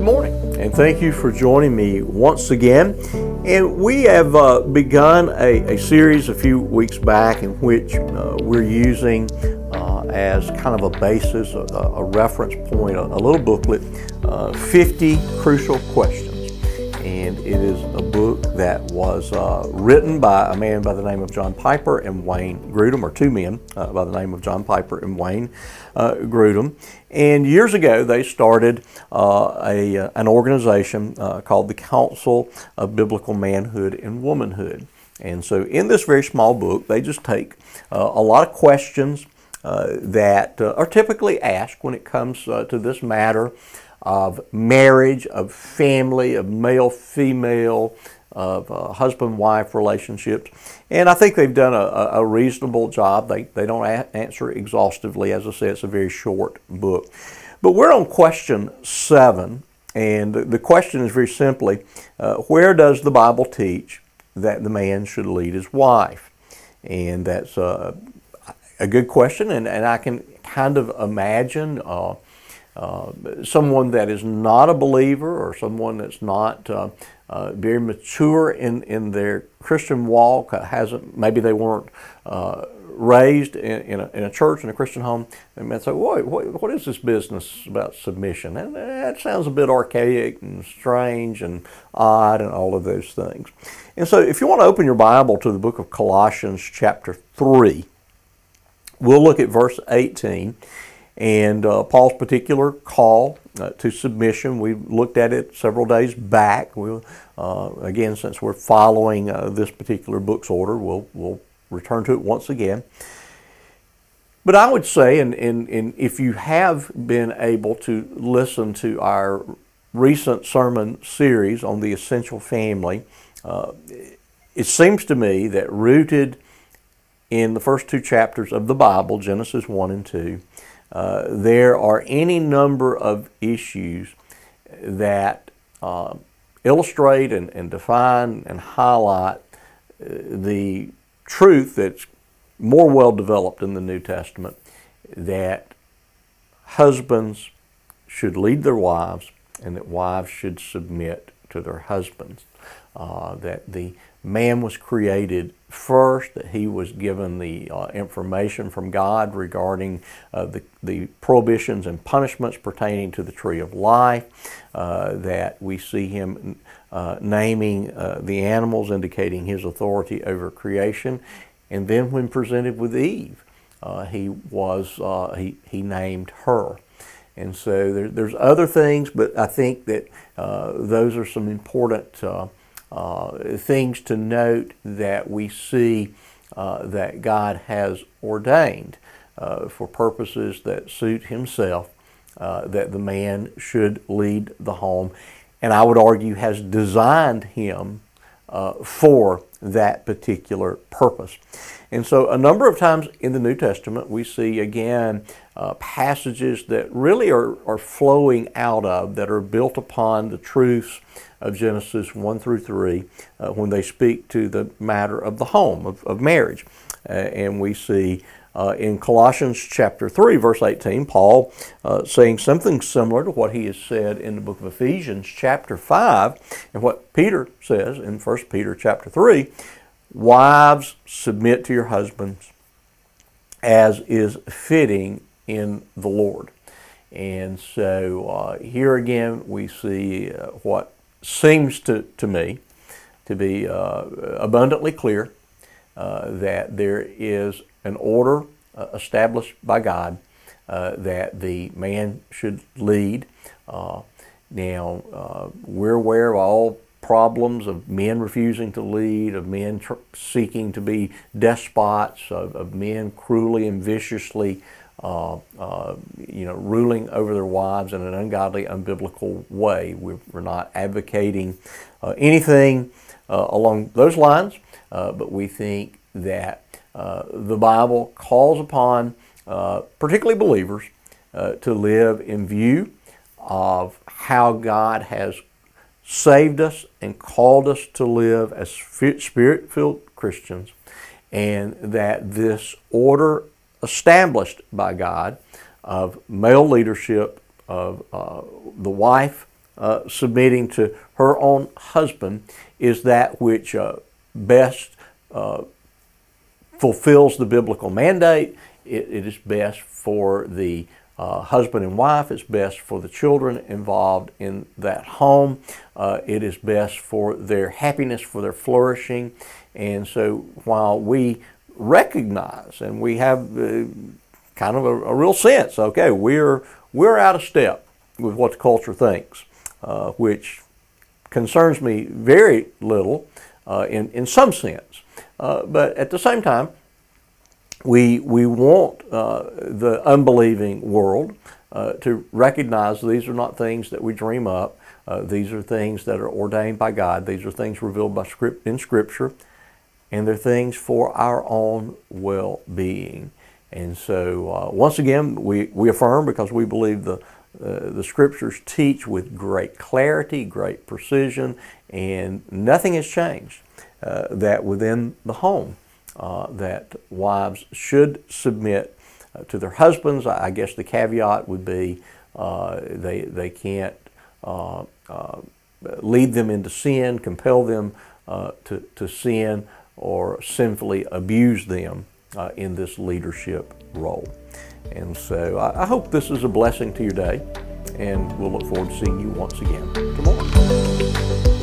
good morning, and thank you for joining me once again. And we have uh, begun a, a, series a few weeks back in which uh, we're using uh, as kind of a basis, a, a reference point, a, a little booklet, uh, 50 crucial questions and it is a book that was uh, written by a man by the name of John Piper and Wayne Grudem, or two men uh, by the name of John Piper and Wayne uh, Grudem. And years ago, they started uh, a, uh, an organization uh, called the Council of Biblical Manhood and Womanhood. And so, in this very small book, they just take a lot of questions that are typically asked when it comes to this matter of marriage, of family, of male female, of uh, husband wife relationships. And I think they've done a, a reasonable job. They, they don't a- answer exhaustively. As I said, it's a very short book. But we're on question seven. And the question is very simply uh, where does the Bible teach that the man should lead his wife? And that's uh, a good question. And, and I can kind of imagine. Uh, uh, someone that is not a believer or someone that's not uh, uh, very mature in, in their Christian walk, uh, hasn't maybe they weren't uh, raised in, in a, in, a, church in a Christian home, they might say, what, what is this business about submission? And that sounds a bit archaic and strange and odd and all of those things. And so, if you want to open your Bible to the book of Colossians, chapter 3, we'll look at verse 18 and uh, Paul's particular call uh, to submission. We looked at it several days back. We'll, uh, again, since we're following uh, this particular book's order, we'll, we'll return to it once again. But I would say, and, and, and if you have been able to listen to our recent sermon series on the essential family, uh, it seems to me that rooted in the first two chapters of the Bible, Genesis 1 and 2, uh, there are any number of issues that uh, illustrate and, and, define and highlight uh, the truth that's more well developed in the New Testament that husbands should lead their wives and that wives should submit to their husbands. Uh, that the man was created first, that he was given the uh, information from God regarding uh, the, the prohibitions and punishments pertaining to the tree of life, uh, that we see him uh, naming uh, the animals, indicating his authority over creation. And then when presented with Eve, he was he, he named her. And so there, there's other things, but I think that those are some important uh, things to note that we see uh, that God has ordained uh, for purposes that suit Himself, uh, that the man should lead the home, and I would argue has designed him uh, for that particular purpose. And so, a number of times in the New Testament, we see again uh, passages that really are, are flowing out of, that are built upon the truths of Genesis 1 through 3 uh, when they speak to the matter of the home, of, of marriage. Uh, and we see uh, in Colossians chapter 3, verse 18, Paul uh, saying something similar to what he has said in the book of Ephesians chapter 5 and what Peter says in 1 Peter chapter 3 Wives, submit to your husbands as is fitting in the Lord. And so uh, here again we see uh, what seems to, to me to be uh, abundantly clear uh, that there is an order uh, established by God uh, that the man should lead. Uh, now, we're aware of all problems of men refusing to lead, of men tr- seeking to be despots, of, of men cruelly and viciously uh, uh, you know, ruling over their wives in an ungodly, unbiblical way. We're, we're not advocating uh, anything along those lines, uh, but we think that uh, the Bible calls upon particularly believers to live in view of how God has saved us and called us to live as spirit filled Christians, and that this order established by God of male leadership, of uh, the wife uh, submitting to her own husband is that which uh, best uh, fulfills the biblical mandate. it, it is best for the uh, husband and wife. It's best for the children involved in that home. Uh, it is best for their happiness, for their flourishing. And so while we recognize and we have uh, kind of a, a, real sense, okay, we're, we're out of step with what the culture thinks, uh, which concerns me very little uh, in, in some sense. Uh, but at the same time, we, we want uh, the unbelieving world uh, to recognize these are not things that we dream up. Uh, these are things that are ordained by God. These are things revealed by script in Scripture, and they're things for our own well-being. And so, uh, once again, we, we affirm because we believe the uh, the scriptures teach with great clarity, great precision, and nothing has changed. Uh, that within the home, uh, that wives should submit uh, to their husbands. I guess the caveat would be uh, they, they can't lead them into sin, compel them to, to sin, or sinfully abuse them in this leadership role. And so I, I hope this is a blessing to your day, and we'll look forward to seeing you once again tomorrow.